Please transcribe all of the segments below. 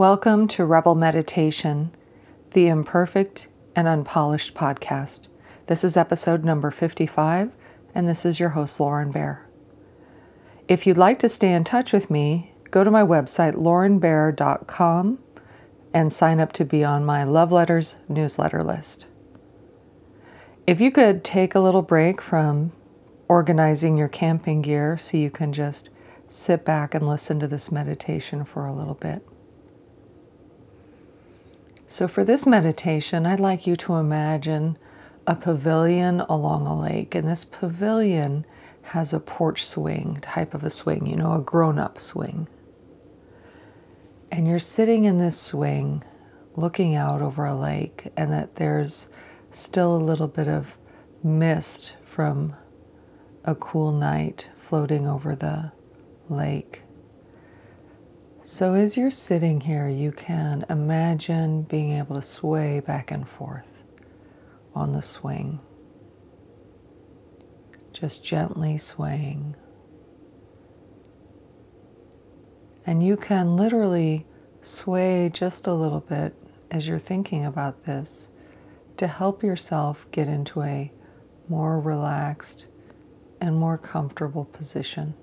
Welcome to Rebel Meditation, the imperfect and unpolished podcast. This is episode number 55, and this is your host, Lauren Bear. If you'd like to stay in touch with me, go to my website, laurenbear.com, and sign up to be on my Love Letters newsletter list. If you could take a little break from organizing your camping gear so you can just sit back and listen to this meditation for a little bit. So, for this meditation, I'd like you to imagine a pavilion along a lake, and this pavilion has a porch swing type of a swing, you know, a grown up swing. And you're sitting in this swing looking out over a lake, and that there's still a little bit of mist from a cool night floating over the lake. So, as you're sitting here, you can imagine being able to sway back and forth on the swing, just gently swaying. And you can literally sway just a little bit as you're thinking about this to help yourself get into a more relaxed and more comfortable position.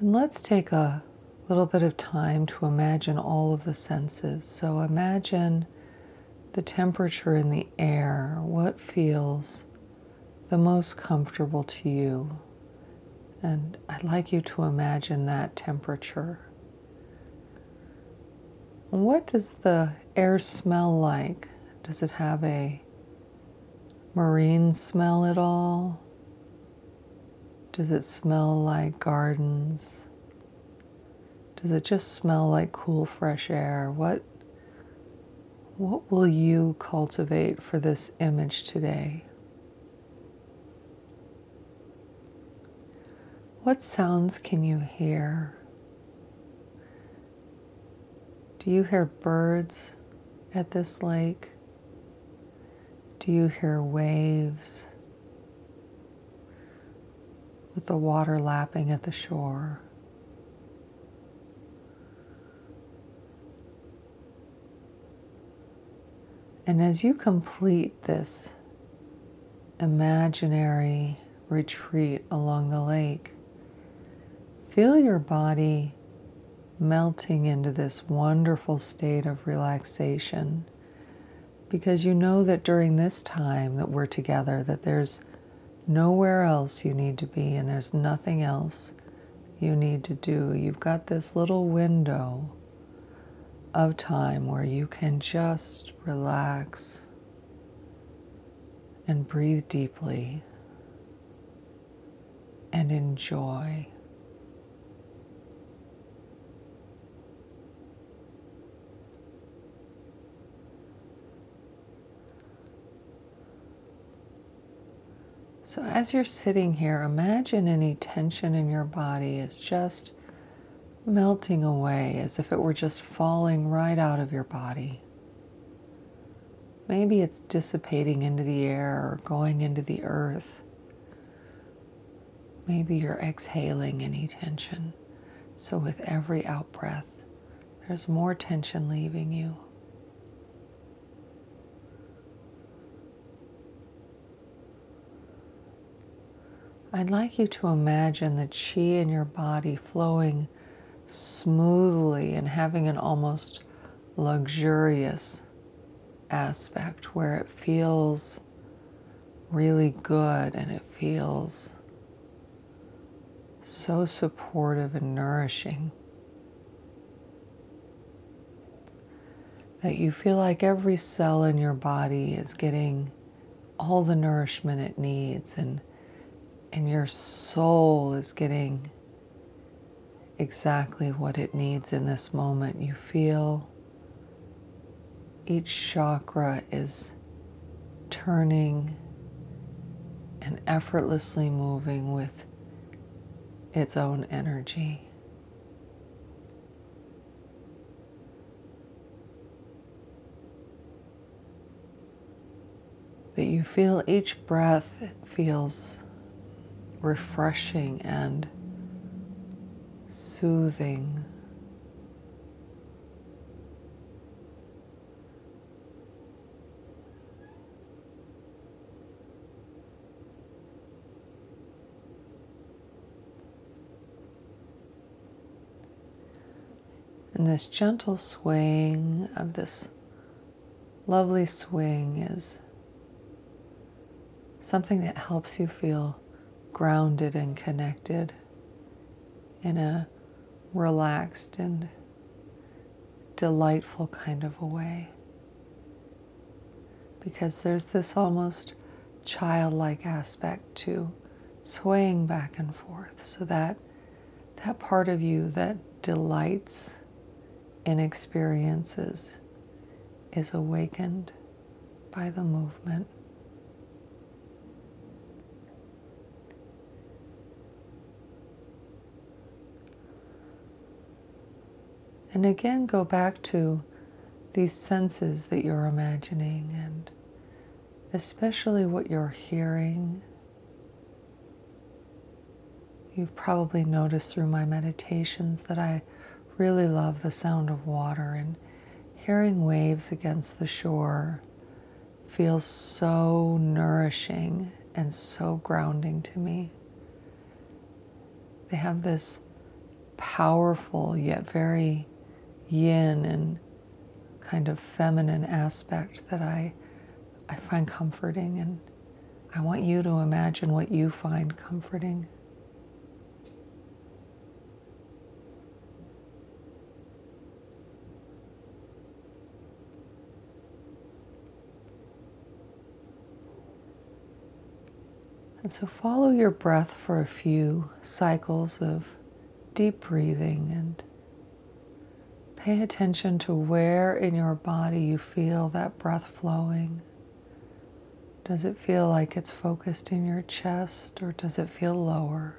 And let's take a little bit of time to imagine all of the senses. So imagine the temperature in the air, what feels the most comfortable to you. And I'd like you to imagine that temperature. What does the air smell like? Does it have a marine smell at all? Does it smell like gardens? Does it just smell like cool, fresh air? What, what will you cultivate for this image today? What sounds can you hear? Do you hear birds at this lake? Do you hear waves? With the water lapping at the shore. And as you complete this imaginary retreat along the lake, feel your body melting into this wonderful state of relaxation because you know that during this time that we're together that there's nowhere else you need to be, and there's nothing else you need to do. You've got this little window of time where you can just relax and breathe deeply and enjoy. So, as you're sitting here, imagine any tension in your body is just melting away as if it were just falling right out of your body. Maybe it's dissipating into the air or going into the earth. Maybe you're exhaling any tension. So, with every out breath, there's more tension leaving you. I'd like you to imagine the chi in your body flowing smoothly and having an almost luxurious aspect where it feels really good and it feels so supportive and nourishing. That you feel like every cell in your body is getting all the nourishment it needs and and your soul is getting exactly what it needs in this moment. You feel each chakra is turning and effortlessly moving with its own energy. That you feel each breath feels refreshing and soothing. And this gentle swaying of this lovely swing is something that helps you feel grounded and connected in a relaxed and delightful kind of a way. Because there's this almost childlike aspect to swaying back and forth so that that part of you that delights in experiences is awakened by the movement. And again, go back to these senses that you're imagining, and especially what you're hearing. You've probably noticed through my meditations that I really love the sound of water and hearing waves against the shore feels so nourishing and so grounding to me. They have this powerful yet very yin and kind of feminine aspect that I I find comforting and I want you to imagine what you find comforting. And so follow your breath for a few cycles of deep breathing and pay attention to where in your body you feel that breath flowing. Does it feel like it's focused in your chest or does it feel lower?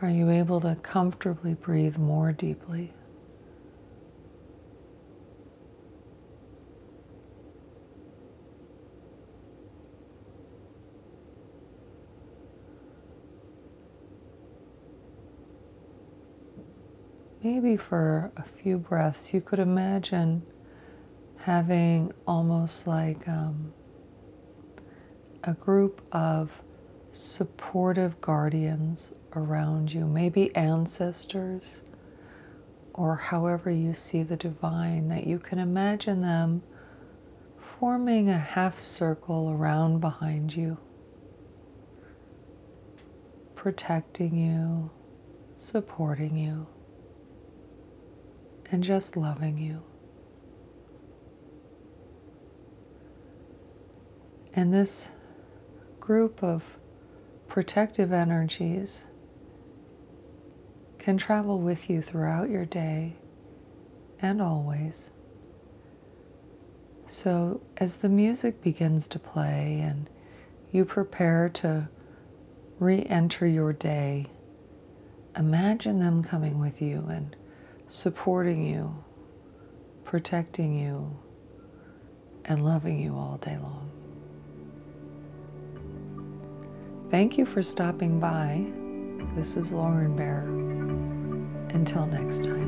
Are you able to comfortably breathe more deeply? Maybe for a few breaths, you could imagine having almost like um, a group of supportive guardians around you, maybe ancestors, or however you see the divine, that you can imagine them forming a half circle around behind you, protecting you, supporting you and just loving you. And this group of protective energies can travel with you throughout your day and always. So, as the music begins to play and you prepare to re enter your day, imagine them coming with you and supporting you, protecting you, and loving you all day long. Thank you for stopping by. This is Lauren Bear. Until next time.